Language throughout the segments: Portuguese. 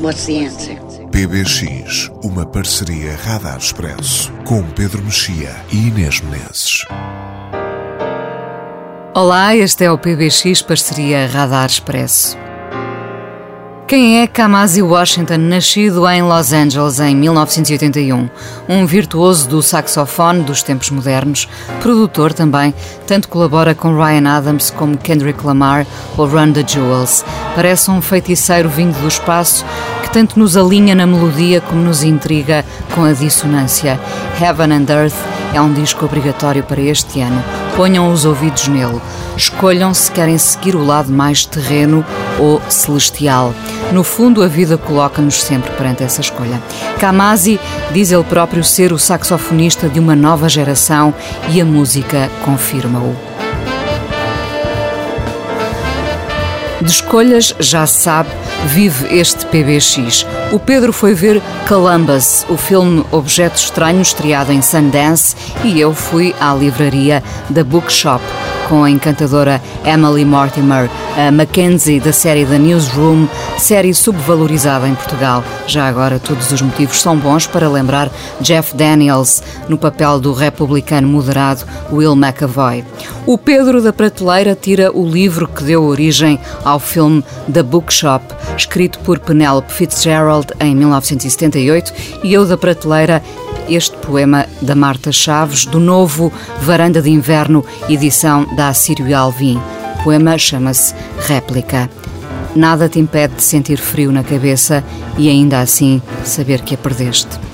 what's the answer? PBX, uma parceria Radar Expresso, com Pedro Mexia e Inês Menezes. Olá, este é o PBX Parceria Radar Expresso. Quem é Kamasi Washington, nascido em Los Angeles em 1981? Um virtuoso do saxofone dos tempos modernos, produtor também, tanto colabora com Ryan Adams como Kendrick Lamar ou Run the Jewels. Parece um feiticeiro vindo do espaço que tanto nos alinha na melodia como nos intriga com a dissonância. Heaven and Earth é um disco obrigatório para este ano. Ponham os ouvidos nele. Escolham se querem seguir o lado mais terreno ou celestial. No fundo, a vida coloca-nos sempre perante essa escolha. Kamasi diz ele próprio ser o saxofonista de uma nova geração e a música De escolhas, já sabe, vive este PBX. O Pedro foi ver Columbus, o filme Objetos Estranhos, estreado em Sundance, e eu fui à livraria da Bookshop com a encantadora Emily Mortimer, a Mackenzie da série The Newsroom, série subvalorizada em Portugal. Já agora, todos os motivos são bons para lembrar Jeff Daniels no papel do republicano moderado Will McAvoy. O Pedro da Prateleira tira o livro que deu origem ao filme The Bookshop, escrito por Penelope Fitzgerald em 1978, e eu da Prateleira este poema da Marta Chaves, do novo Varanda de Inverno, edição da Assírio Alvim. O poema chama-se Réplica. Nada te impede de sentir frio na cabeça e ainda assim saber que a perdeste.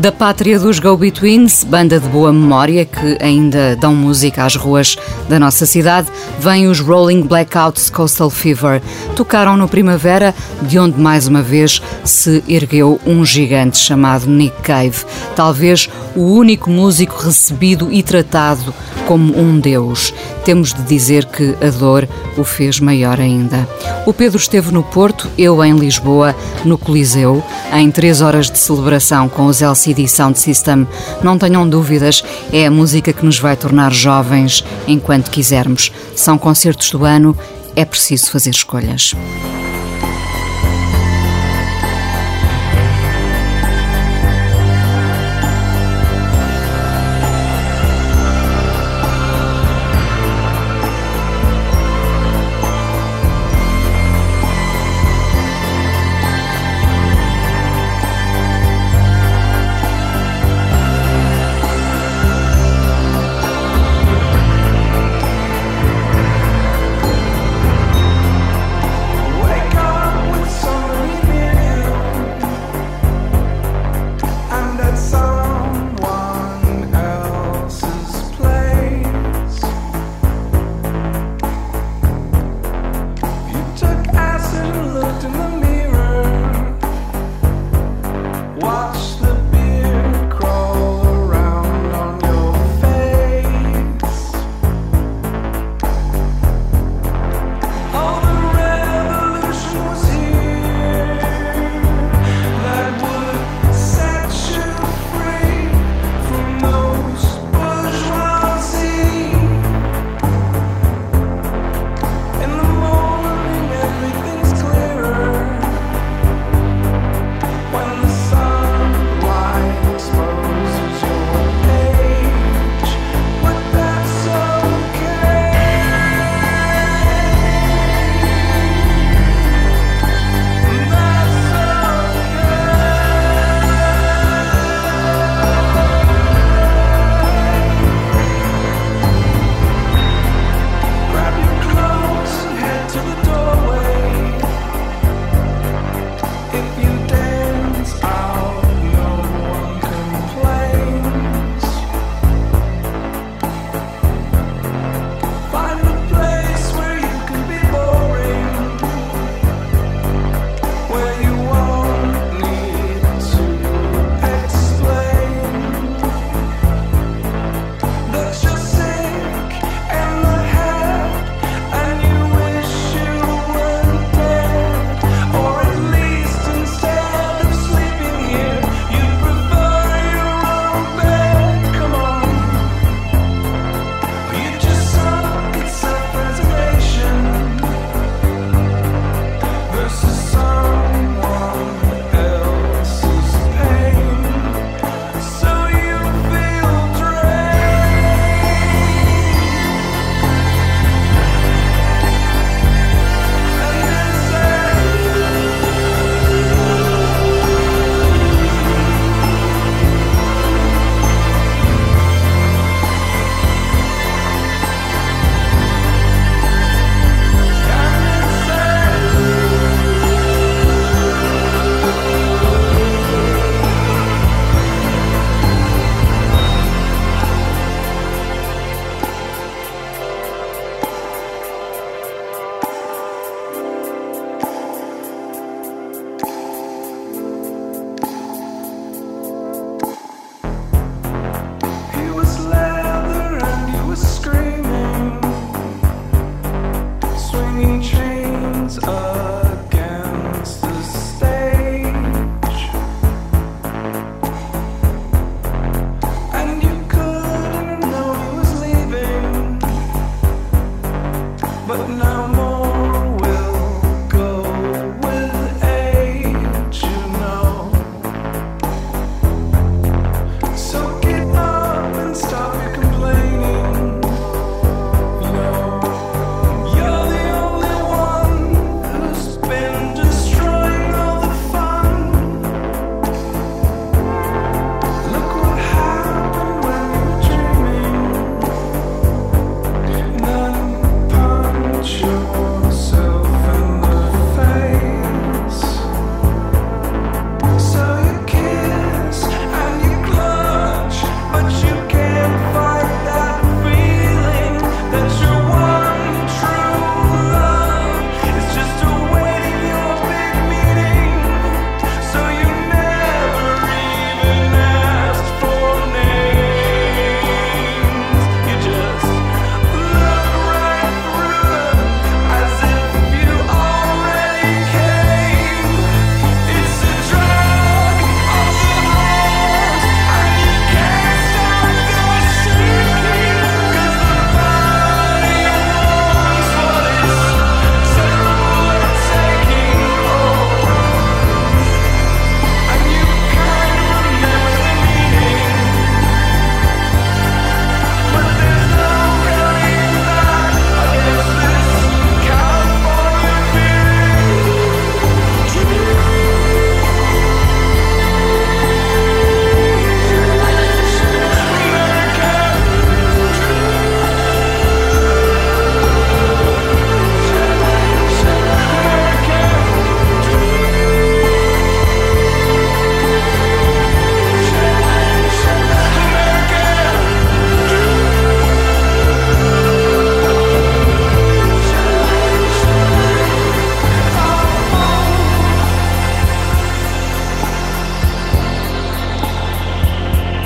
Da pátria dos Go-Betweens, banda de boa memória que ainda dão música às ruas da nossa cidade, vêm os Rolling Blackouts Coastal Fever. Tocaram no Primavera, de onde mais uma vez se ergueu um gigante chamado Nick Cave, talvez o único músico recebido e tratado como um deus. Temos de dizer que a dor o fez maior ainda. O Pedro esteve no Porto, eu em Lisboa, no Coliseu, em três horas de celebração com os LCD Sound System. Não tenham dúvidas, é a música que nos vai tornar jovens enquanto quisermos. São concertos do ano, é preciso fazer escolhas.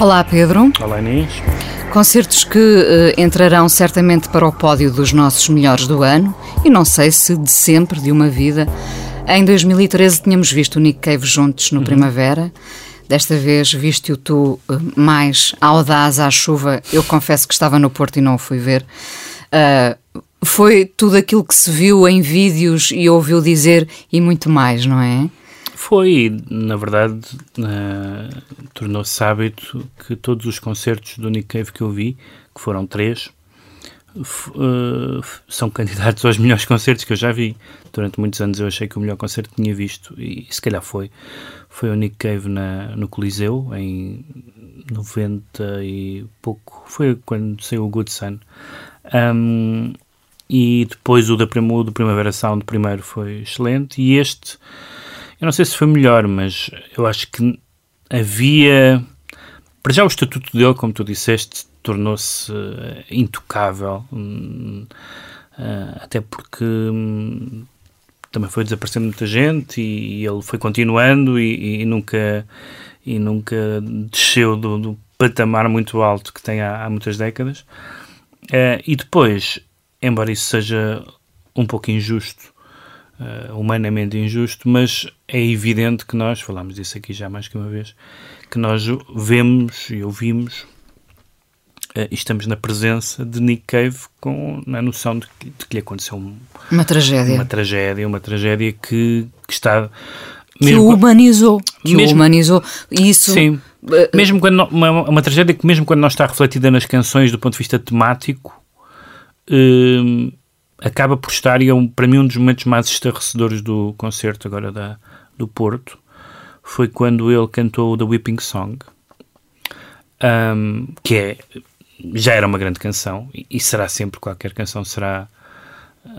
Olá, Pedro. Olá, Inês. Concertos que uh, entrarão certamente para o pódio dos nossos melhores do ano e não sei se de sempre, de uma vida. Em 2013 tínhamos visto o Nick Cave juntos no uhum. Primavera. Desta vez, viste-o tu uh, mais audaz à chuva, eu confesso que estava no Porto e não o fui ver. Uh, foi tudo aquilo que se viu em vídeos e ouviu dizer e muito mais, não é? Foi, na verdade, uh, tornou-se hábito que todos os concertos do Nick Cave que eu vi, que foram três, uh, são candidatos aos melhores concertos que eu já vi. Durante muitos anos eu achei que o melhor concerto que tinha visto, e se calhar foi, foi o Nick Cave na, no Coliseu, em 90 e pouco. Foi quando saiu o Good Sun. Um, e depois o da o do Primavera Sound primeiro foi excelente, e este eu não sei se foi melhor, mas eu acho que havia. Para já, o estatuto dele, como tu disseste, tornou-se uh, intocável. Uh, até porque um, também foi desaparecendo muita gente e, e ele foi continuando e, e, nunca, e nunca desceu do, do, patamar muito alto que tem há, há muitas décadas. Uh, e depois, embora isso seja um pouco injusto, uh, humanamente injusto, mas é evidente que nós, falámos disso aqui já mais que uma vez, que nós vemos e ouvimos uh, e estamos na presença de Nick Cave com a noção de que, de que lhe aconteceu um, uma tragédia. Uma tragédia, uma tragédia que, que está. Que o humanizou. Que mesmo, o humanizou. Isso. Sim. Mesmo quando uma, uma tragédia que, mesmo quando não está refletida nas canções do ponto de vista temático, acaba por estar, e é um, para mim um dos momentos mais estarrecedores do concerto agora da, do Porto, foi quando ele cantou The Whipping Song, um, que é, já era uma grande canção, e, e será sempre, qualquer canção será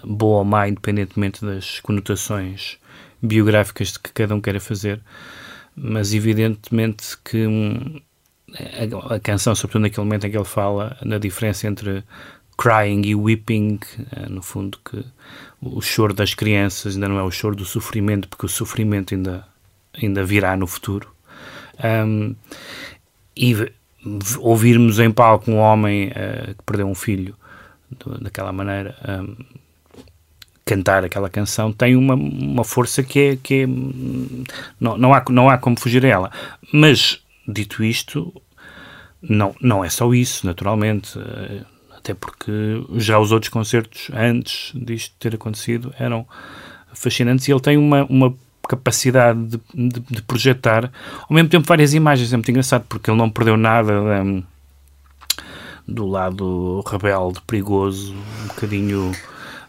boa ou má, independentemente das conotações biográficas de que cada um queira fazer, mas evidentemente que um, a, a, canção, sobretudo naquele momento em que ele fala na diferença entre crying e weeping, uh, no fundo que o choro das crianças ainda não é o choro do sofrimento, porque o sofrimento ainda, ainda virá no futuro. Um, e ouvirmos em palco um homem uh, que perdeu um filho daquela maneira um, cantar aquela canção tem uma, uma força que é, que é não, não, há, não há como fugir a ela. Mas, dito isto, não, não é só isso, naturalmente. Uh, até porque já os outros concertos antes disto ter acontecido eram fascinantes e ele tem uma, uma capacidade de, de, de projetar ao mesmo tempo várias imagens, é muito engraçado porque ele não perdeu nada um, do lado rebelde, perigoso, um bocadinho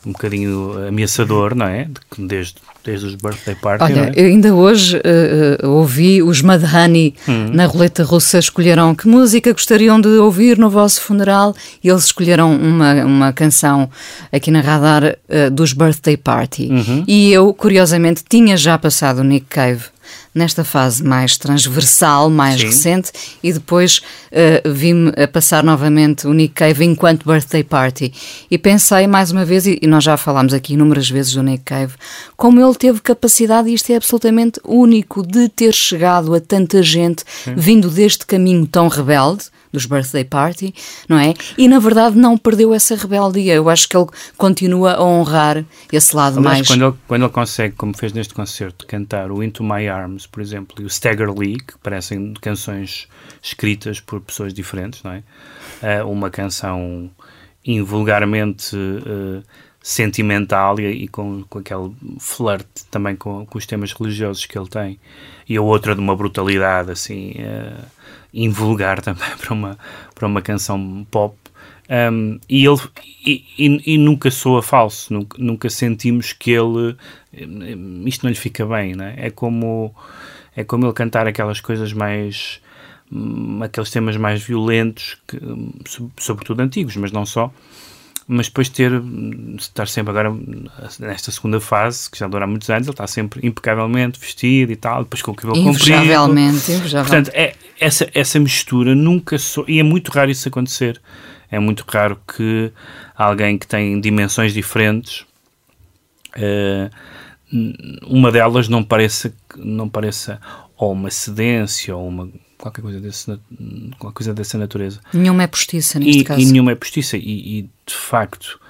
um bocadinho ameaçador, não é? Desde, desde os birthday parties. Olha, é? ainda hoje uh, ouvi os Madhani hum. na roleta russa escolheram que música gostariam de ouvir no vosso funeral e eles escolheram uma, uma canção aqui na radar uh, dos Birthday Party. Uhum. E eu, curiosamente, tinha já passado o Nick Cave nesta fase mais transversal, mais Sim. recente, e depois uh, vi-me a passar novamente o Nick Cave enquanto birthday party. E pensei mais uma vez, e nós já falámos aqui inúmeras vezes do Nick Cave, como ele teve capacidade, e isto é absolutamente único, de ter chegado a tanta gente Sim. vindo deste caminho tão rebelde dos birthday party, não é? E na verdade não perdeu essa rebeldia. Eu acho que ele continua a honrar esse lado Aliás, mais. Quando ele, quando ele consegue, como fez neste concerto, cantar o Into My Arms, por exemplo, e o Stagger Lee, que parecem canções escritas por pessoas diferentes, não é? Uh, uma canção invulgarmente uh, sentimental e, e, com, com aquele flerte também com, com, os temas religiosos que ele tem, e a outra de uma brutalidade assim. Uh, invulgar também para uma, para uma canção pop. Um, e ele e, e, e, nunca soa falso, nunca, nunca sentimos que ele isto não lhe fica bem, né? é como é como ele cantar aquelas coisas mais hum, aqueles temas mais violentos, que, sobretudo antigos, mas não só, mas depois ter, estar sempre agora nesta segunda fase, que já dura muitos anos, ele está sempre impecavelmente vestido e tal, depois com o cabelo comprido. Invejavelmente, Portanto, é, essa, essa mistura nunca sou, e é muito raro isso acontecer. É muito raro que alguém que tem dimensões diferentes, uh, uma delas não pareça, não pareça ou uma cedência ou uma qualquer coisa, desse, qualquer coisa dessa natureza. Nenhuma é postiça neste e, caso. E nenhuma é postiça. E, e de facto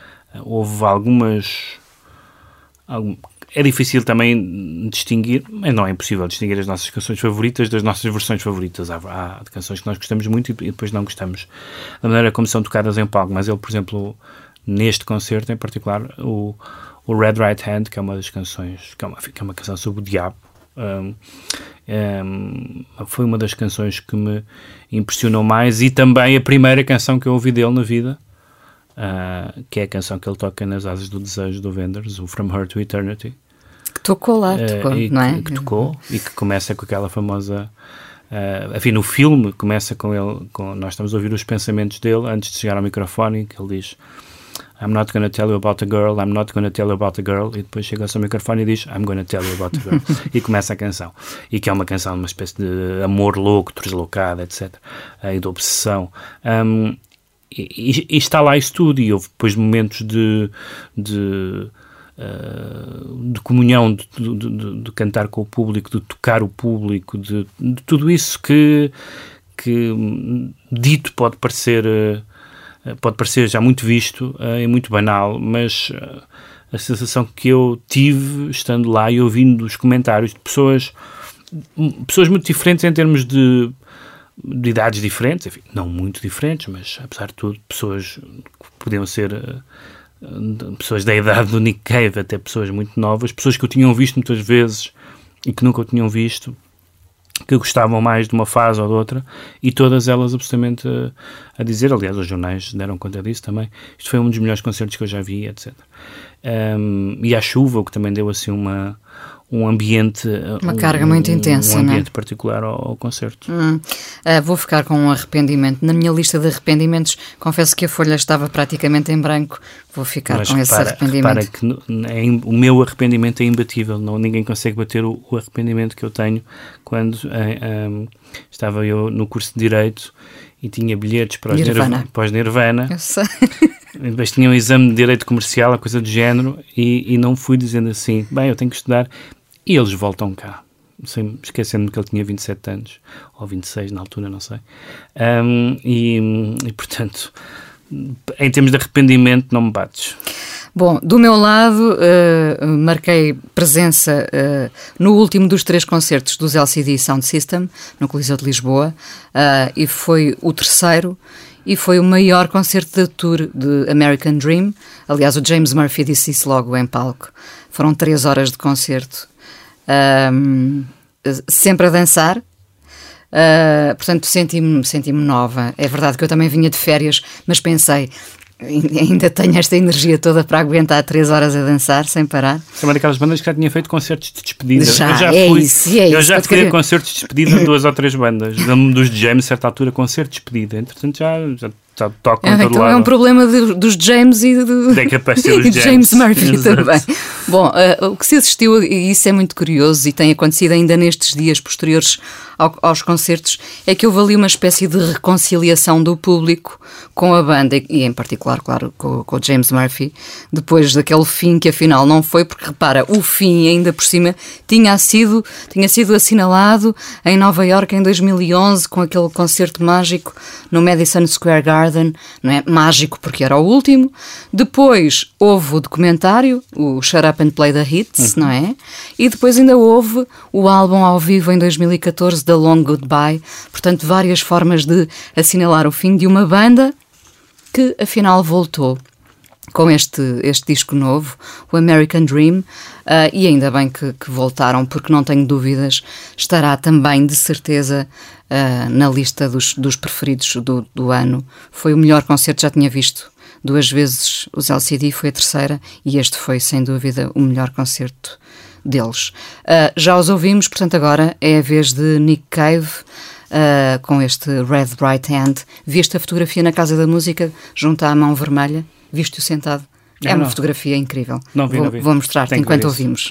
houve algumas. Algum, é difícil também distinguir, mas não é impossível distinguir as nossas canções favoritas das nossas versões favoritas. Há, há canções que nós gostamos muito e depois não gostamos da maneira como são tocadas em palco. Mas ele, por exemplo, neste concerto em particular, o, o Red Right Hand, que é uma das canções, que é uma, que é uma canção sobre o diabo, um, um, foi uma das canções que me impressionou mais e também a primeira canção que eu ouvi dele na vida, uh, que é a canção que ele toca nas Asas do Desejo do Vendors, o From Her to Eternity. Que tocou lá, tocou, uh, não é? Que, tocou e que começa com aquela famosa. Uh, enfim, no filme começa com ele, com, nós estamos a ouvir os pensamentos dele antes de chegar ao microfone, que ele diz I'm not going to tell you about a girl, I'm not going to tell you about a girl, e depois chega ao seu microfone e diz I'm going to tell you about a girl, e começa a canção. E que é uma canção, uma espécie de amor louco, deslocado, etc. E de obsessão. Um, e, e, está lá isso tudo, e houve depois momentos de. de Uh, de comunhão, de, de, de, de, cantar com o público, de tocar o público, de, tudo isso que, que dito pode parecer eh, pode parecer já muito visto uh, e muito banal, mas a sensação que eu tive estando lá e ouvindo os comentários de pessoas, pessoas muito diferentes em termos de, de idades diferentes, enfim, não muito diferentes, mas apesar de tudo, pessoas que podiam ser pessoas da idade do Nick Cave, até pessoas muito novas, pessoas que eu tinham visto muitas vezes e que nunca o tinham visto, que gostavam mais de uma fase ou de outra, e todas elas absolutamente a, a, dizer, aliás, os jornais deram conta disso também, isto foi um dos melhores concertos que eu já vi, etc. Um, e a chuva, o que também deu assim uma, um ambiente uma um, carga muito intensa um é? ambiente particular ao, ao concerto hum. uh, vou ficar com um arrependimento na minha lista de arrependimentos confesso que a folha estava praticamente em branco vou ficar Mas com repara, esse arrependimento que é, o meu arrependimento é imbatível não ninguém consegue bater o, o arrependimento que eu tenho quando eh, um, estava eu no curso de direito e tinha bilhetes para os Nirvana, Nirvana, para os Nirvana. Eu sei. Depois tinha um exame de direito comercial, a coisa do género, e, e, não fui dizendo assim: bem, eu tenho que estudar. E eles voltam cá, sem, esquecendo que ele tinha 27 anos, ou 26 na altura, não sei. Um, e, e, portanto, em termos de arrependimento, não me bates. Bom, do meu lado, uh, marquei presença uh, no último dos três concertos dos LCD Sound System, no Coliseu de Lisboa, uh, e foi o terceiro e foi o maior concerto da tour de American Dream. Aliás, o James Murphy disse isso logo em palco. Foram três horas de concerto, um, sempre a dançar. Uh, portanto, senti-me senti nova. É verdade que eu também vinha de férias, mas pensei, ainda tenho esta energia toda para aguentar três horas a dançar sem parar. É uma daquelas bandas que já tinha feito concertos de despedida. Já, eu já é fui, isso, é eu isso, já fui a concertos de despedida de duas ou três bandas. Dos James, a certa altura, concerto de despedida. Entretanto, já, já tocam É, todo então lado. é um problema de- dos James e, de, Tem que aparecer os e James. James Murphy Exato. também. Bom, eh, o que se assistiu, e isso é muito curioso e tem acontecido ainda nestes dias posteriores ao- aos concertos, é que houve ali uma espécie de reconciliação do público com a banda e, em particular, claro, com, com o James Murphy, depois daquele fim que afinal não foi, porque repara, o fim ainda por cima tinha sido, tinha sido assinalado em Nova York em 2011 com aquele concerto mágico no Madison Square Garden, não é? Mágico porque era o último. Depois houve o documentário, o Shut Up and Play the Hits, não é? E depois ainda houve o álbum ao vivo em 2014, The Long Goodbye. Portanto, várias formas de assinalar o fim de uma banda que afinal voltou com este, este disco novo, o American Dream, ah, e ainda bem que, que voltaram, porque não tenho dúvidas, estará também de certeza ah, na lista dos, dos preferidos do, do ano. Foi o melhor concerto que já tinha visto. Duas vezes os LCD foi a terceira, e este foi, sem dúvida, o melhor concerto deles. Ah, já os ouvimos, portanto, agora é a vez de Nick Cave. Ah, com este Red Right Hand, viste a fotografia na Casa da Música junto à mão vermelha? Viste-o sentado? É Não, uma não. fotografia incrível. Não vi, vou, não vi. vou mostrar-te enquanto ver isso.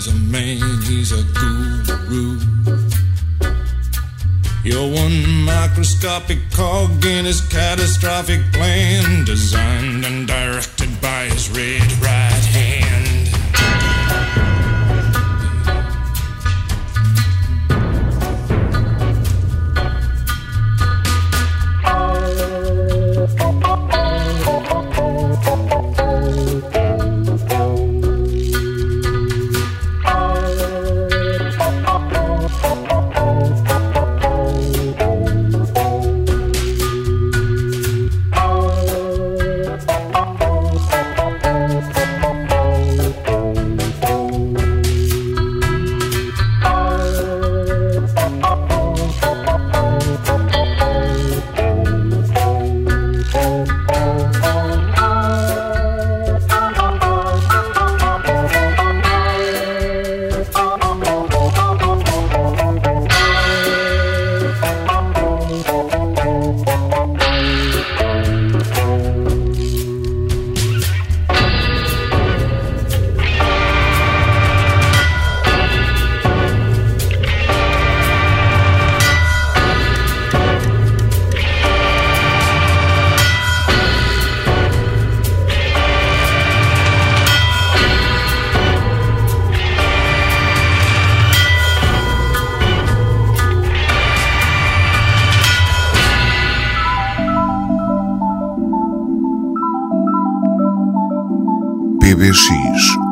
He's a man, he's a guru. You're one microscopic cog in his catastrophic plan, designed and directed by his red.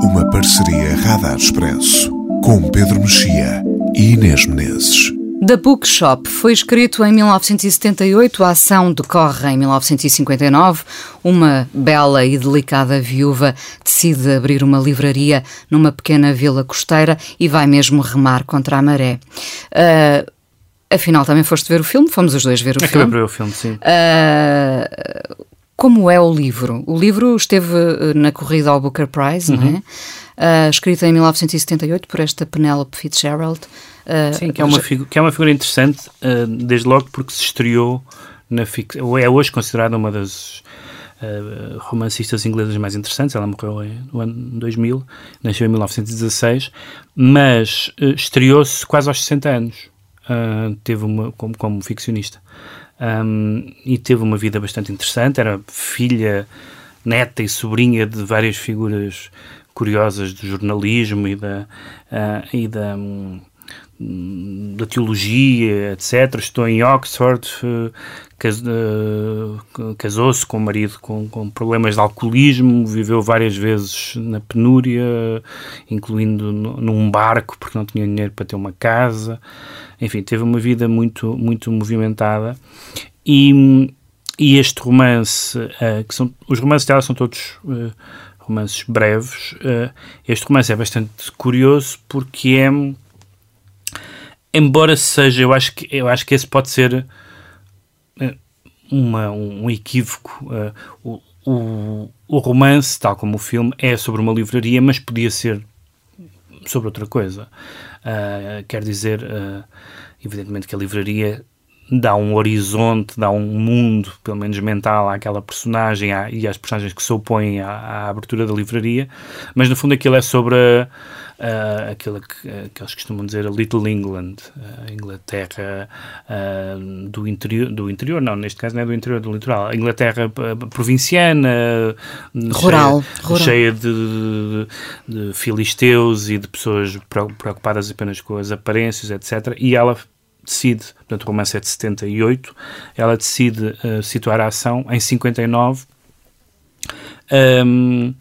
Uma parceria Radar Expresso, com Pedro Mexia e Inês Menezes. The Bookshop foi escrito em 1978, a ação decorre em 1959. Uma bela e delicada viúva decide abrir uma livraria numa pequena vila costeira e vai mesmo remar contra a maré. Uh, afinal, também foste ver o filme? Fomos os dois ver o Acabei filme. Acabei ver o filme, sim. Uh, como é o livro? O livro esteve na corrida ao Booker Prize, uhum. não é? Uh, escrita em 1978 por esta Penelope Fitzgerald. Uh, Sim, que é, uma figura, que é uma figura interessante, uh, desde logo porque se estreou na ficção. É hoje considerada uma das uh, romancistas inglesas mais interessantes. Ela morreu em, no ano 2000, nasceu em 1916, mas estreou-se quase aos 60 anos. teve uma, como, como ficcionista. Um, e teve uma vida bastante interessante. Era filha, neta e sobrinha de várias figuras curiosas do jornalismo e da. e da um, da teologia, etc. Estou em Oxford, uh, casou-se com um marido com, com, problemas de alcoolismo, viveu várias vezes na penúria, incluindo num barco porque não tinha dinheiro para ter uma casa. Enfim, teve uma vida muito, muito movimentada. E, e este romance, uh, que são, os romances dela são todos uh, romances breves, este romance é bastante curioso porque é embora seja, eu acho que, eu acho que esse pode ser uma, um equívoco. Uh, o, o, o, romance, tal como o filme, é sobre uma livraria, mas podia ser sobre outra coisa. Uh, quer dizer, uh, evidentemente que a livraria dá um horizonte, dá um mundo, pelo menos mental, àquela personagem à, e às personagens que se opõem à, à, abertura da livraria, mas no fundo aquilo é sobre a, uh, aquilo que, que, eles costumam dizer a Little England, a Inglaterra uh, do interior, do interior, não, neste caso não é do interior, do litoral, a Inglaterra provinciana, rural, cheia, rural. cheia de, de, de filisteus e de pessoas preocupadas apenas com as aparências, etc. E ela decide, portanto o romance é de 78, ela decide uh, situar a ação em 59, um,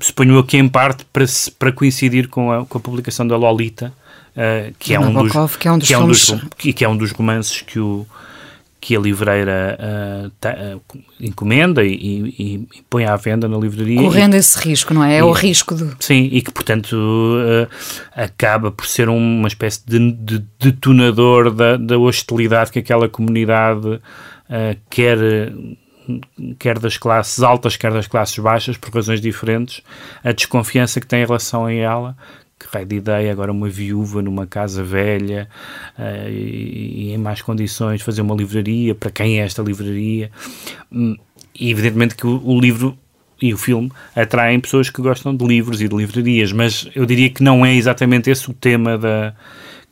suponho aqui em parte para, para coincidir com a, com a publicação da Lolita, uh, que, é um dos, que é um dos, que é um dos, que é um dos romances que o que a livreira uh, ta, uh, encomenda e, e, e, põe à venda na livraria. Correndo e, esse risco, não é? É o risco do... Sim, e que, portanto, uh, acaba por ser uma espécie de, de detonador da, da, hostilidade que aquela comunidade quer quer das classes altas, quer das classes baixas, por razões diferentes, a desconfiança que tem em relação a ela, que raio de ideia, agora uma viúva numa casa velha uh, e, e, em más condições, fazer uma livraria, para quem é esta livraria? Hum, e evidentemente que o, o livro e o filme atraem pessoas que gostam de livros e de livrarias, mas eu diria que não é exatamente esse o tema da,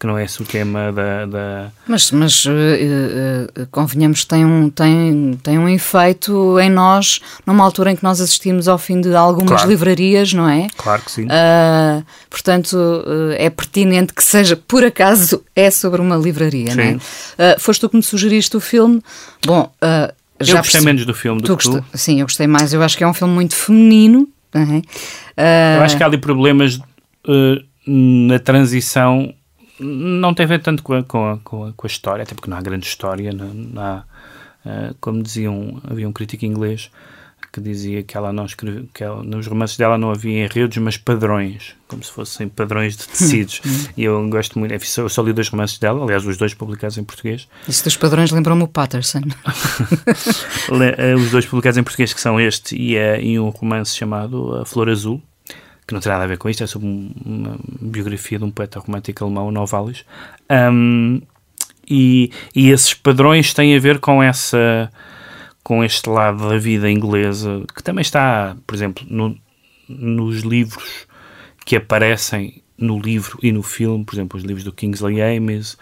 que não é esse o tema da. da... Mas, mas uh, uh, convenhamos, tem um, tem, tem um efeito em nós numa altura em que nós assistimos ao fim de algumas claro. livrarias, não é? Claro que sim. Uh, portanto, é pertinente que seja, por acaso, é sobre uma livraria, sim. não é? foste tu que me sugeriste o filme. Bom. já eu gostei menos do filme do tu que tu. Sim, eu gostei mais. Eu acho que é um filme muito feminino. É? eu acho que há ali problemas na transição não tem a ver tanto com a, com a, com a, com a história, até porque não há grande história. Não, não há, uh, como diziam, havia um crítico inglês que dizia que ela não escreveu, que ela, nos romances dela não havia enredos, mas padrões, como se fossem padrões de tecidos. e eu gosto muito, eu só li dois romances dela, aliás, os dois publicados em português. Isso dos padrões lembrou-me o Patterson. Eh, os dois publicados em português, que são este e, é, e um romance chamado A Flor Azul, que não tem nada a ver com isto, é sobre uma biografia de um poeta romântico alemão, Novalis. Um, e, e esses padrões têm a ver com essa com este lado da vida inglesa, que também está, por exemplo, no, nos livros que aparecem no livro e no filme, por exemplo, os livros do Kingsley Amis,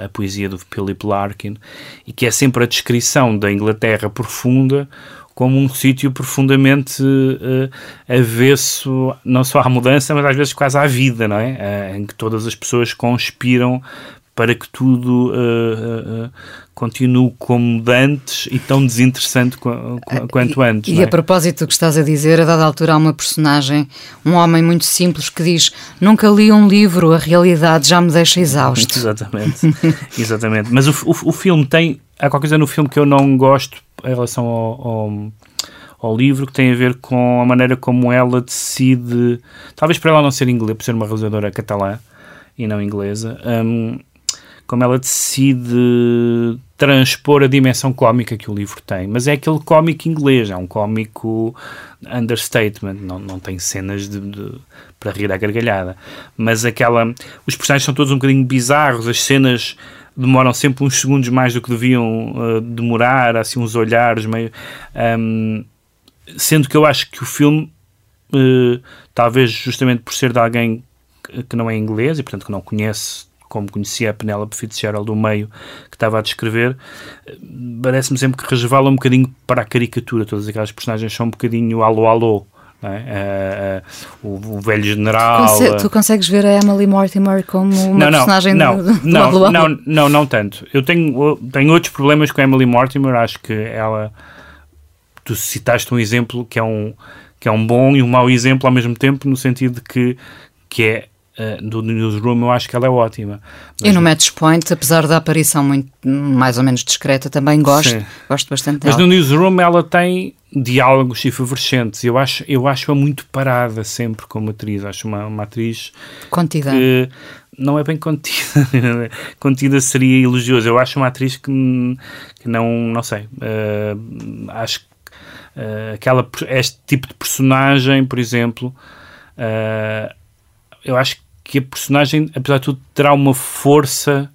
a poesia do Philip Larkin, e que é sempre a descrição da Inglaterra profunda como um sítio profundamente uh, avesso, não só à mudança, mas às vezes quase à vida, não é? Uh, em que todas as pessoas conspiram para que tudo uh, uh, continue como antes e tão desinteressante qu quanto antes. E, é? a propósito do que estás a dizer, a dada altura há uma personagem, um homem muito simples, que diz: Nunca li um livro, a realidade já me deixa exausto. Exatamente, exatamente. Mas o, o, o, filme tem. Há qualquer coisa no filme que eu não gosto em relação ao, ao ao livro que tem a ver com a maneira como ela decide, talvez para ela não ser inglesa, por ser uma realizadora catalã e não inglesa, um, como ela decide transpor a dimensão cómica que o livro tem. Mas é aquele cómico inglês, é um cómico understatement, não, não tem cenas de, de, para rir à gargalhada. Mas aquela. Os personagens são todos um bocadinho bizarros, as cenas demoram sempre uns segundos mais do que deviam uh, demorar, assim, uns olhares meio. Um, sendo que eu acho que o filme, uh, talvez justamente por ser de alguém que não é inglês e, portanto, que não conhece como conhecia a Penélope Fitzgerald do meio que estava a descrever, eh, parece-me sempre que resvala um bocadinho para a caricatura. Todas aquelas personagens são um bocadinho alô alô. É? Uh, uh, o, velho general. Conse tu consegues ver a Emily Mortimer como uma não, personagem não, do, do não, não, não, não tanto. Eu tenho, tenho outros problemas com a Emily Mortimer. Acho que ela tu citaste um exemplo que é um, que é um bom e um mau exemplo ao mesmo tempo, no sentido de que, que é uh, do Newsroom, eu acho que ela é ótima. Mas, e no Match Point, apesar da aparição muito, mais ou menos discreta, também gosto, sim. gosto bastante dela. Mas no Newsroom ela tem diálogos efervescentes. Eu acho, eu acho-a muito parada sempre como atriz. Acho uma, uma atriz contida. Que, não é bem contida. contida seria elogioso. Eu acho uma atriz que, que não, não sei. Uh, acho que Uh, aquela, este tipo de personagem, por exemplo, uh, eu acho que a personagem, apesar de tudo, terá uma força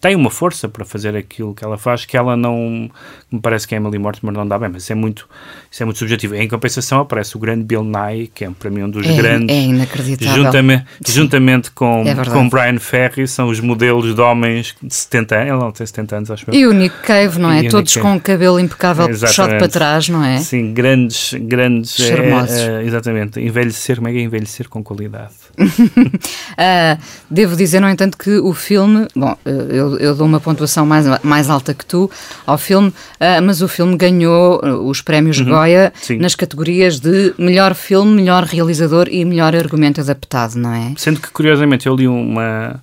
tem uma força para fazer aquilo que ela faz que ela não me parece que a Emily Mortimer não dá bem, mas isso é muito, isso é muito subjetivo. Em compensação aparece o grande Bill Nye, que é para mim um dos é, grandes. É inacreditável. Juntamente, juntamente com, é com Brian Ferry, são os modelos de homens de 70 anos. Ele não tem 70 anos, acho E o Nick Cave, não é? Todos com o cabelo impecável é, puxado para trás, não é? Sim, grandes, grandes. É, Charmosos. É, exatamente. Envelhecer, como é que é envelhecer com qualidade? uh, devo dizer, no entanto, que o filme, bom, eu, eu dou uma pontuação mais, mais alta que tu ao filme, uh, mas o filme ganhou os prémios Uhum, Goya sim. nas categorias de melhor filme, melhor realizador e melhor argumento adaptado, não é? Sendo que, curiosamente, eu li uma,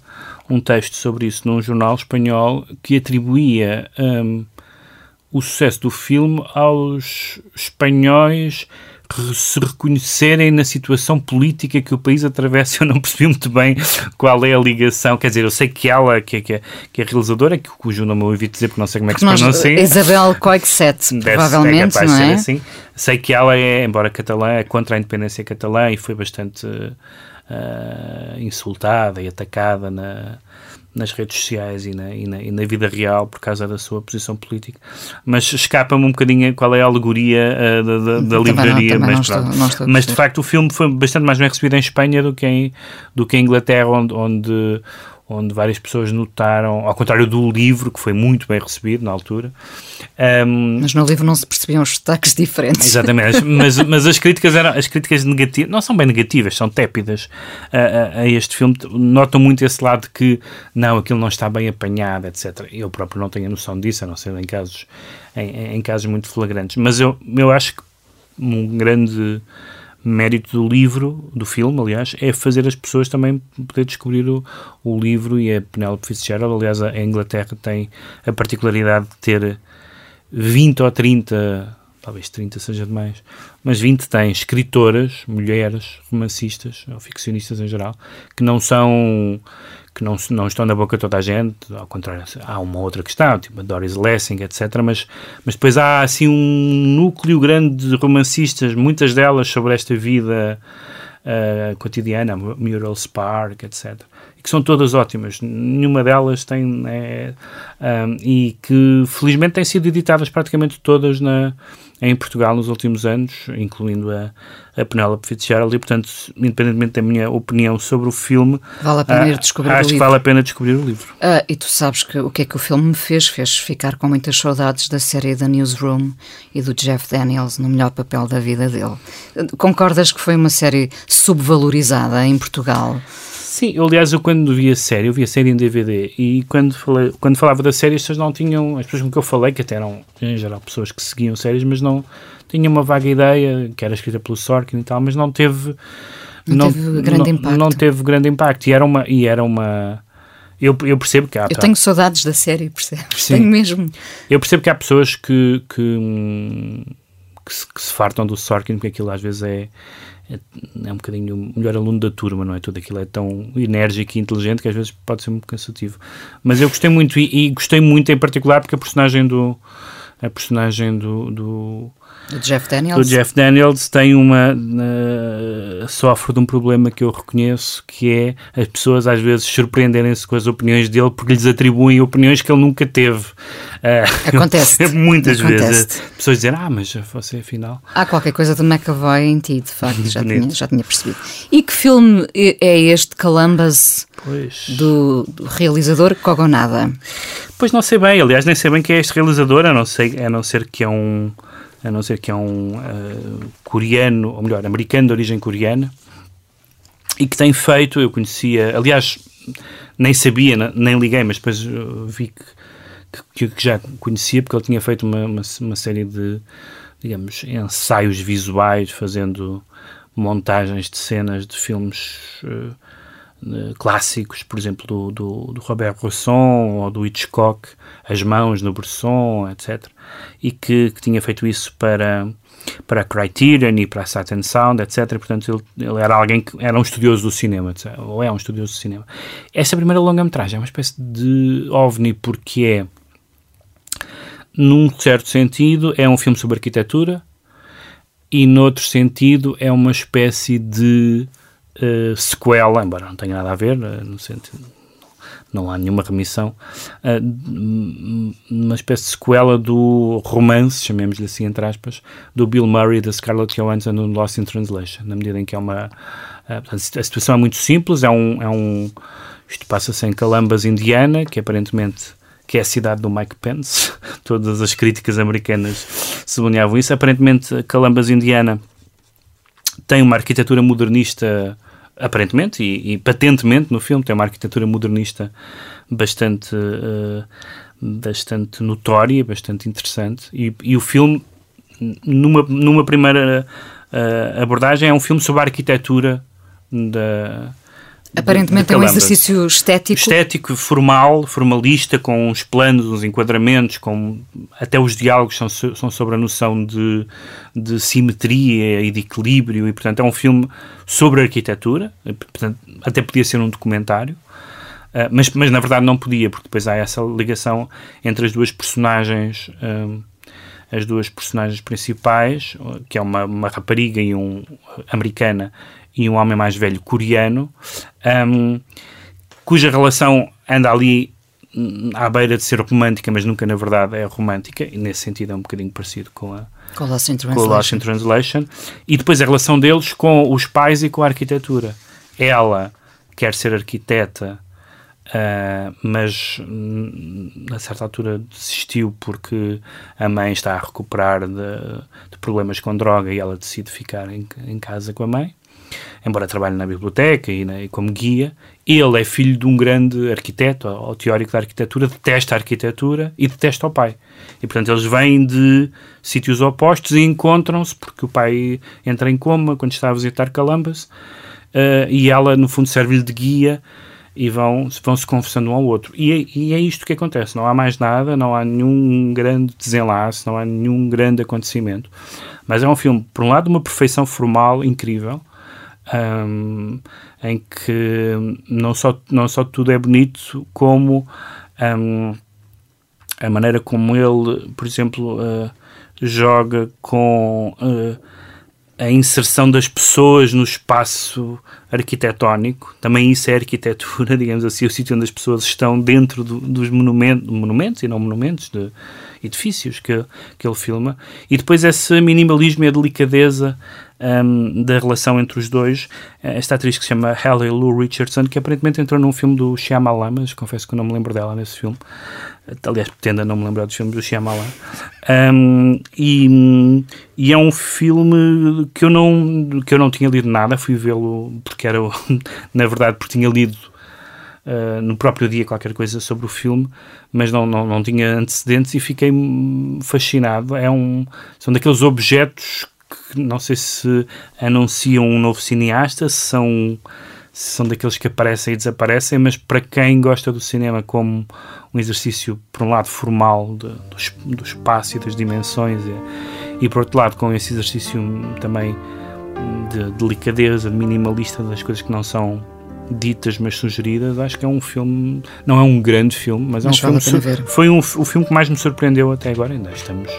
um texto sobre isso num jornal espanhol que atribuía um, o sucesso do filme aos espanhóis se reconhecerem na situação política que o país atravessa. Eu não percebi muito bem qual é a ligação. Quer dizer, eu sei que ela, que, que, que é realizadora, que, cujo nome eu evito dizer porque não sei como é que se pronuncia. Isabel Coixet, provavelmente, é não é? Assim. Sei que ela é, embora catalã, é contra a independência catalã e foi bastante uh, insultada e atacada na nas redes sociais e na, e na, e, na, vida real por causa da sua posição política. Mas escapa-me um bocadinho qual é a alegoria uh, da, da, da livraria. Não, mas, não estou, não estou mas de facto o filme foi bastante mais bem recebido em Espanha do que em, do que em Inglaterra, onde, onde onde várias pessoas notaram, ao contrário do livro, que foi muito bem recebido na altura. Um, mas no livro não se percebiam os destaques diferentes. Exatamente, mas, mas as críticas eram as críticas negativas, não são bem negativas, são tépidas a, a, a, este filme. Notam muito esse lado que não, aquilo não está bem apanhado, etc. Eu próprio não tenho a noção disso, a não ser em casos, em, em casos muito flagrantes. Mas eu, eu acho que um grande mérito do livro, do filme, aliás, é fazer as pessoas também poder descobrir o, o livro e a Penélope Fitzgerald, aliás, a Inglaterra tem a particularidade de ter 20 ou 30, talvez 30 seja demais, mas 20 tem escritoras, mulheres, romancistas, ou ficcionistas em geral, que não são que não, não estão na boca de toda a gente, ao contrário, há uma outra questão, tipo a Doris Lessing, etc. Mas, mas depois há assim um núcleo grande de romancistas, muitas delas sobre esta vida uh, cotidiana, Muriel Spark, etc. Que são todas ótimas, nenhuma delas tem. É, um, e que felizmente têm sido editadas praticamente todas na, em Portugal nos últimos anos, incluindo a, a Penélope Fitzgerald, e portanto, independentemente da minha opinião sobre o filme, vale a pena ir descobrir acho o livro. que vale a pena descobrir o livro. Ah, e tu sabes que o que é que o filme me fez? Fez ficar com muitas saudades da série da Newsroom e do Jeff Daniels no melhor papel da vida dele. Concordas que foi uma série subvalorizada em Portugal? Sim, eu, aliás, eu quando vi a série, eu vi a série em DVD e quando, falei, quando falava da série, as pessoas não tinham, as pessoas com que eu falei, que até eram, em geral, pessoas que seguiam séries, mas não tinham uma vaga ideia, que era escrita pelo Sorkin e tal, mas não teve... Não, não teve grande não, impacto. Não teve grande impacto e era uma... E era uma eu, eu percebo que há... Eu tenho saudades da série, percebes? Sim. Tenho mesmo. Eu percebo que há pessoas que, que, que, se, que se fartam do Sorkin, porque aquilo às vezes é, é, é, um bocadinho o melhor aluno da turma, não é? Tudo aquilo é tão enérgico e inteligente que às vezes pode ser muito cansativo. Mas eu gostei muito, e, e gostei muito em particular porque a personagem do. A personagem do, do do Jeff Daniels. O Jeff Daniels tem uma. Uh, sofre de um problema que eu reconheço, que é as pessoas às vezes surpreenderem-se com as opiniões dele porque lhes atribuem opiniões que ele nunca teve. Uh, Acontece. muitas Acontece. vezes. Pessoas dizem, ah, mas você afinal. Há qualquer coisa de McAvoy em ti, de facto, já, tinha, já tinha percebido. E que filme é este Columbus do, do, realizador Cogonada? Pois não sei bem, aliás, nem sei bem quem é este realizador, a não, sei, a não ser que é um a não ser que é um uh, coreano, ou melhor, americano de origem coreana, e que tem feito, eu conhecia, aliás, nem sabia, nem liguei, mas depois vi que, que, que, já conhecia, porque ele tinha feito uma, uma, uma, série de, digamos, ensaios visuais, fazendo montagens de cenas de filmes uh, clássicos, por exemplo, do, do, do, Robert Bresson ou do Hitchcock, As Mãos no Bresson, etc. E que, que, tinha feito isso para, para a Criterion e para a Saturn Sound, etc. Portanto, ele, ele, era alguém que era um estudioso do cinema, ou é um estudioso do cinema. Essa primeira longa-metragem é uma espécie de ovni porque é, num certo sentido, é um filme sobre arquitetura e, noutro sentido, é uma espécie de uh, sequela, embora não tenha nada a ver, uh, no sentido, não há nenhuma remissão, uh, uma espécie de sequela do romance, chamemos-lhe assim entre aspas, do Bill Murray e da Scarlett Johansson no Lost in Translation, na medida em que é uma... a situação é muito simples, é um... É um isto passa-se em Columbus, Indiana, que aparentemente que é a cidade do Mike Pence. Todas as críticas americanas sublinhavam isso. Aparentemente, Columbus, Indiana, tem uma arquitetura modernista aparentemente e, e, patentemente no filme, tem uma arquitetura modernista bastante, uh, bastante notória, bastante interessante. E, e, o filme, numa, numa primeira uh, abordagem, é um filme sobre a arquitetura da Aparentemente é um exercício estético. Estético, formal, formalista, com uns planos, uns enquadramentos, com até os diálogos são, são sobre a noção de, de simetria e de equilíbrio, e portanto é um filme sobre arquitetura, portanto, até podia ser um documentário, uh, mas, mas na verdade não podia, porque depois há essa ligação entre as duas personagens. Uh, as duas personagens principais, que é uma, uma rapariga e um americana e um homem mais velho coreano, um, cuja relação anda ali hum, à beira de ser romântica, mas nunca na verdade é romântica, e nesse sentido é um bocadinho parecido com a, com Lost in Translation. Lost in Translation. E depois a relação deles com os pais e com a arquitetura. Ela quer ser arquiteta, uh, mas hum, a certa altura desistiu porque a mãe está a recuperar de, de problemas com droga e ela decide ficar em, em casa com a mãe embora trabalhe na biblioteca e, na, e, como guia, ele é filho de um grande arquiteto, ou teórico da arquitetura, detesta a arquitetura e detesta o pai. E, portanto, eles vêm de sítios opostos e encontram-se, porque o pai entra em coma quando está a visitar Calambas, uh, e ela, no fundo, serve-lhe de guia e vão, vão se confessando um ao outro. E é, e é isto que acontece. Não há mais nada, não há nenhum grande desenlace, não há nenhum grande acontecimento. Mas é um filme, por um lado, uma perfeição formal incrível, um, em que não só, não só tudo é bonito, como um, a maneira como ele, por exemplo, uh, joga com uh, a inserção das pessoas no espaço arquitetónico. Também isso é arquitetura, digamos assim, o sítio onde as pessoas estão dentro do, dos monumentos, monumentos e não monumentos, de edifícios que, que ele filma. E depois esse minimalismo e a delicadeza um, da relação entre os dois. Esta atriz que se chama Halle Lou Richardson, que aparentemente entrou num filme do Shyamalan, mas confesso que não me lembro dela nesse filme. Aliás, pretendo não me lembrar dos filmes do Shyamalan. Um, e, e, é um filme que eu não, que eu não tinha lido nada, fui vê-lo porque era, na verdade, porque tinha lido uh, no próprio dia qualquer coisa sobre o filme, mas não, não, não tinha antecedentes e fiquei fascinado. É um, são daqueles objetos que não sei se anunciam um novo cineasta, se são, se são daqueles que aparecem e desaparecem, mas para quem gosta do cinema como um exercício, por um lado, formal de, do, do, espaço e das dimensões, e, e por outro lado, com esse exercício também de delicadeza, de minimalista das coisas que não são ditas, mas sugeridas, acho que é um filme, não é um grande filme, mas, mas é um filme. Foi um, o filme que mais me surpreendeu até agora, ainda estamos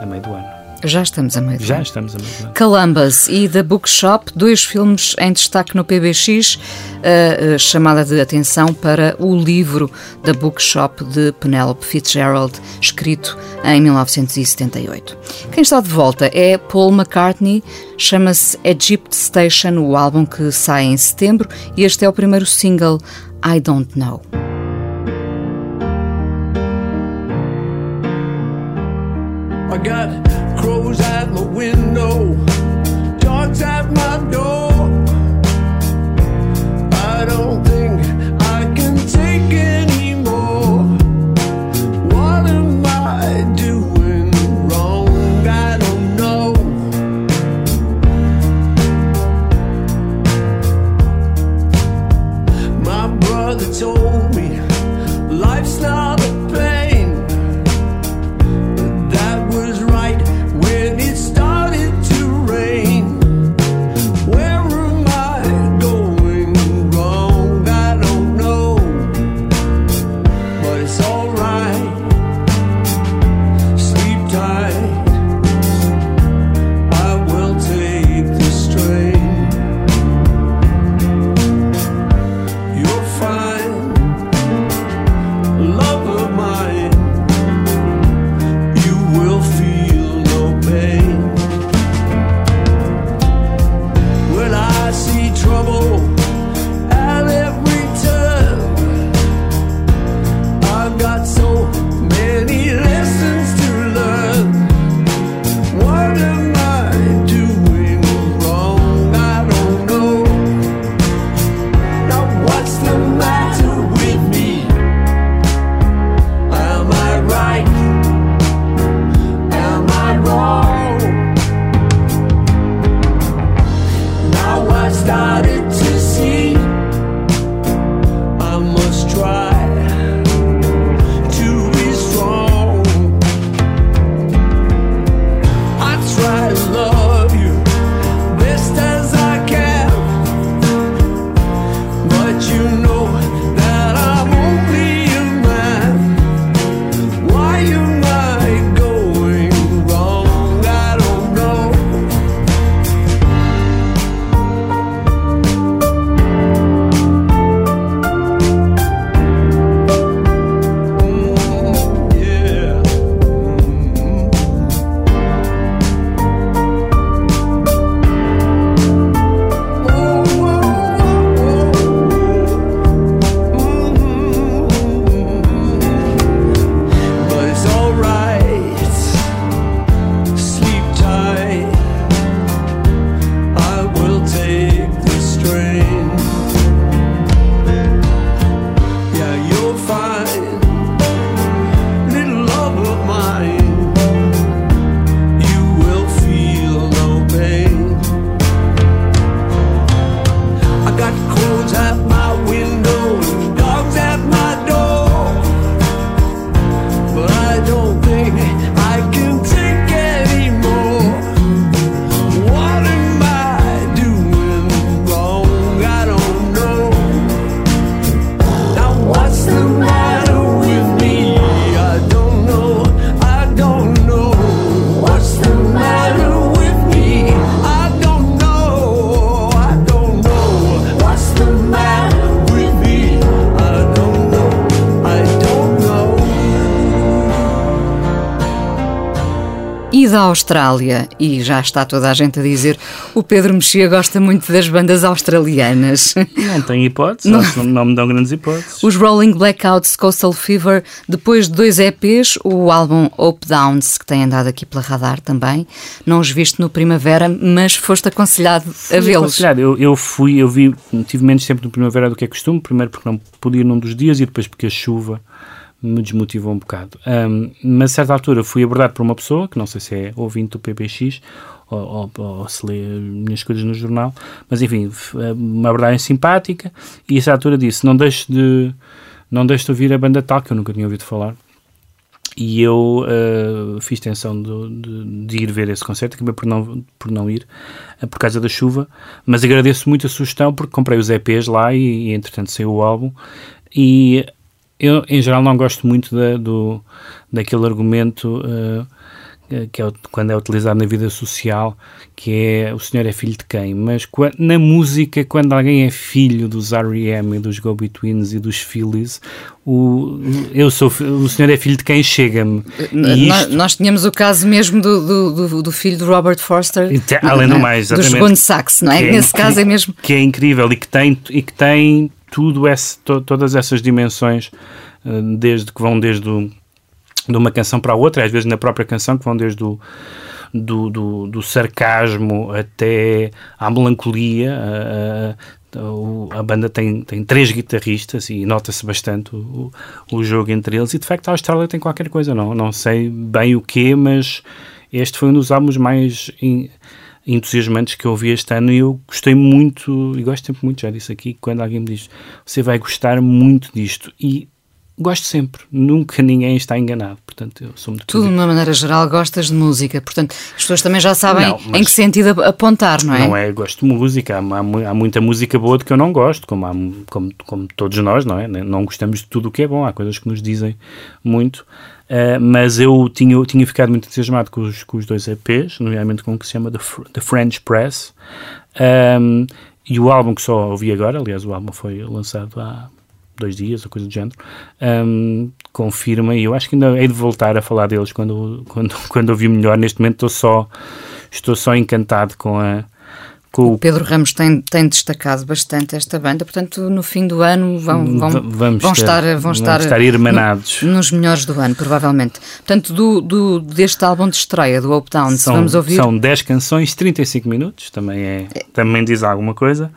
a meio do ano. Já estamos a meio. Já estamos a meio. Columbus e The Bookshop, dois filmes em destaque no PBX, a chamada de atenção para o livro The Bookshop de Penelope Fitzgerald, escrito em 1978. Quem está de volta é Paul McCartney, chama-se Egypt Station, o álbum que sai em setembro, e este é o primeiro single, I Don't Know. I got my window, dogs at my door. Ido à Austrália e já está toda a gente a dizer o Pedro Mexia gosta muito das bandas australianas. Não tem hipótese, não, não, me dão grandes hipóteses. Os Rolling Blackouts Coastal Fever, depois de dois EPs, o álbum Up Downs, que tem andado aqui pela radar também, não os viste no Primavera, mas foste aconselhado fui a vê-los. Aconselhado. Eu, eu fui, eu vi, tive menos tempo no Primavera do que é costume, primeiro porque não podia num dos dias e depois porque a chuva me desmotivou um bocado. Um, mas a certa altura fui abordado por uma pessoa, que não sei se é ouvinte do PPX ou, ou, ou se lê minhas coisas no jornal, mas enfim, uma abordagem simpática e a certa altura disse, não deixe de não deixe de ouvir a banda tal, que eu nunca tinha ouvido falar. E eu uh, fiz tensão de, de, de, ir ver esse concerto, acabei por não, por não ir uh, por causa da chuva, mas agradeço muito a sugestão porque comprei os EPs lá e, e entretanto saiu o álbum. E eu, em geral, não gosto muito da, do, daquele argumento uh, que é quando é utilizado na vida social, que é o senhor é filho de quem? Mas na música, quando alguém é filho dos R.E.M. e dos Go-Betweens e dos Phillies, o, eu sou, o senhor é filho de quem chega-me. Nós, nós, tínhamos o caso mesmo do, do, do filho de Robert Forster, além do mais, dos Bone Sax, não é? é Nesse caso é mesmo. Que é incrível e que tem, e que tem tudo esse, to, todas essas dimensões, eh, desde que vão desde o, de uma canção para a outra, às vezes na própria canção, que vão desde o do, do, do sarcasmo até à melancolia. A, a, a, banda tem, tem três guitarristas e nota-se bastante o, o jogo entre eles. E de facto a Austrália tem qualquer coisa, não, não sei bem o que, mas este foi um dos álbuns mais. In, entusiasmantes que eu ouvi este ano e eu gostei muito, e gosto sempre muito, já disse aqui, quando alguém me diz você vai gostar muito disto e gosto sempre, nunca ninguém está enganado, portanto eu sou muito Tu, de uma maneira geral, gostas de música, portanto as pessoas também já sabem não, em que sentido apontar, não é? Não é, gosto de música, há, há, há, muita música boa de que eu não gosto, como, há, como, como todos nós, não é? Não gostamos de tudo o que é bom, há coisas que nos dizem muito, Uh, mas eu tinha, tinha ficado muito entusiasmado com os, com os dois EPs, nomeadamente com o que se chama The, The French Press, um, e o álbum que só ouvi agora, aliás, o álbum foi lançado há dois dias, ou coisa do género, um, confirma, e eu acho que ainda hei de voltar a falar deles quando, quando, quando ouvi melhor. Neste momento estou só, estou só encantado com a, o Pedro Ramos tem, tem destacado bastante esta banda, portanto, no fim do ano vão, vão, vamos vão ter, estar, vão estar, estar irmanados. No, nos melhores do ano, provavelmente. Portanto, do, do, deste álbum de estreia, do Uptown, são, vamos ouvir. São 10 canções, 35 minutos, também, é, é, também diz alguma coisa.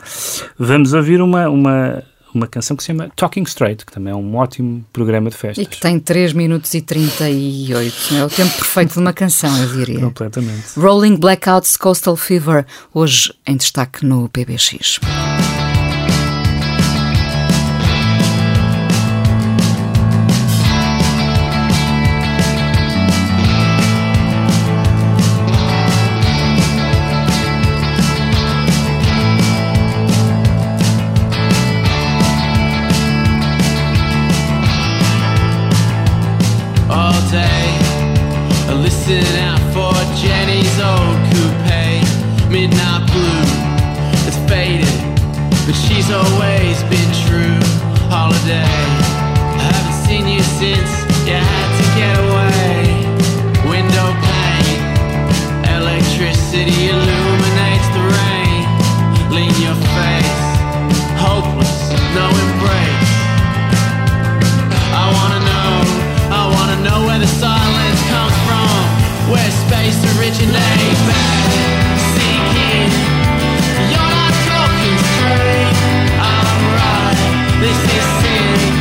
Vamos ouvir uma, uma uma canção que se chama Talking Straight, que também é um ótimo programa de festas. E que tem 3 minutos e 38. É o tempo perfeito de uma canção, eu diria. Completamente. Rolling Blackouts Coastal Fever, hoje em destaque no PBX. day. I listen out for Jenny's old coupe, midnight blue. It's faded, but she's always been true. Holiday, I haven't seen you since you had to get away. Window pane, electricity. know where the silence comes from, where space originates. Back seeking, you're not talking straight. I'm right. this is sin.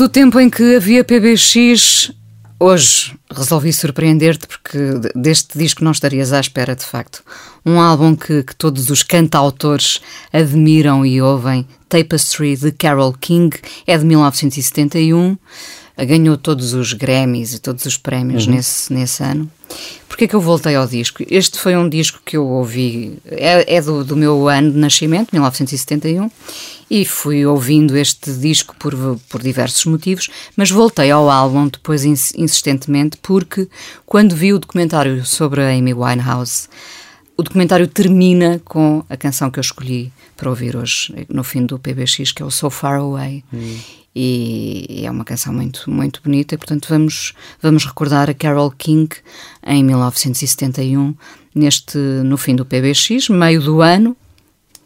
Do tempo em que havia PBX, hoje resolvi surpreender-te porque deste disco não estarias à espera, de facto. Um álbum que, que todos os cantautores admiram e ouvem, Tapestry de Carole King, é de 1971 ganhou todos os Grammys e todos os prémios uhum. nesse, nesse ano. Porquê que eu voltei ao disco? Este foi um disco que eu ouvi, é, é do, do, meu ano de nascimento, 1971, e fui ouvindo este disco por, por diversos motivos, mas voltei ao álbum depois insistentemente porque quando vi o documentário sobre a Amy Winehouse, o documentário termina com a canção que eu escolhi para ouvir hoje, no fim do PBX, que é o So Far Away. Hum e é uma canção muito, muito bonita, e portanto vamos, vamos recordar a Carole King em 1971, neste, no fim do PBX, meio do ano,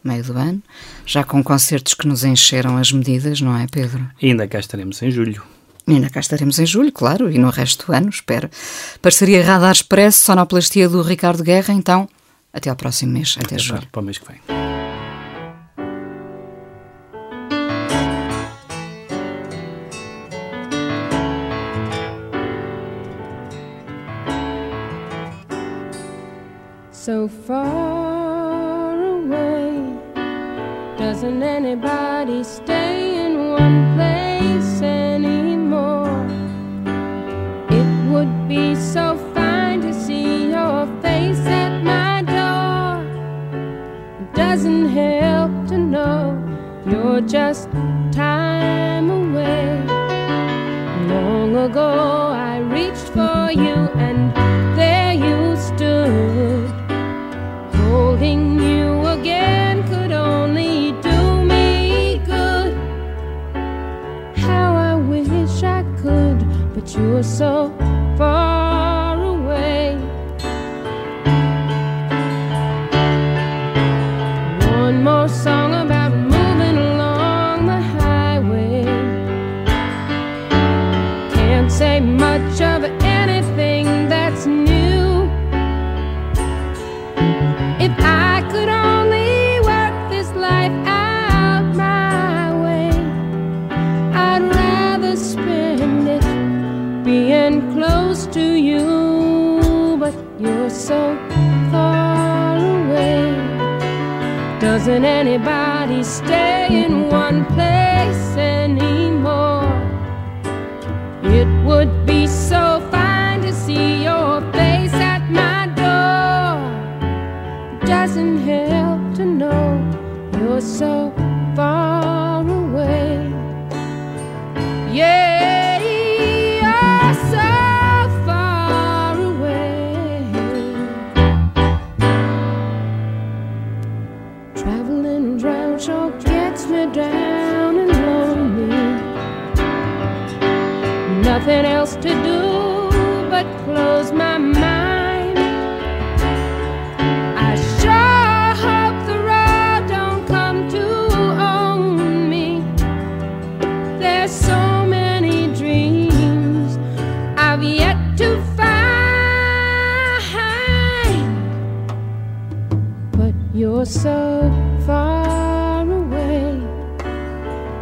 meio do ano, já com concertos que nos encheram as medidas, não é, Pedro? E ainda cá estaremos em julho. E ainda cá estaremos em julho, claro, e no resto do ano, espero. Parceria Radar Expresso, sonoplastia do Ricardo Guerra, então, até ao próximo mês, até, até julho. Para o mês que vem. So far away. Doesn't anybody stay in one place anymore? It would be so fine to see your face at my door. It doesn't help to know you're just time away. Long ago, I reached for you and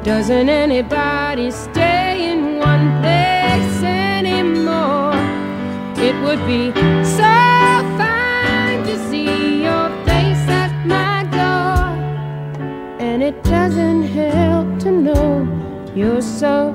Doesn't anybody stay in one place anymore? It would be so fine to see your face at my door. And it doesn't help to know you're so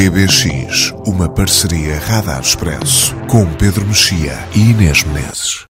PBX, uma parceria Radar Expresso com Pedro Mexia e Inês Menezes.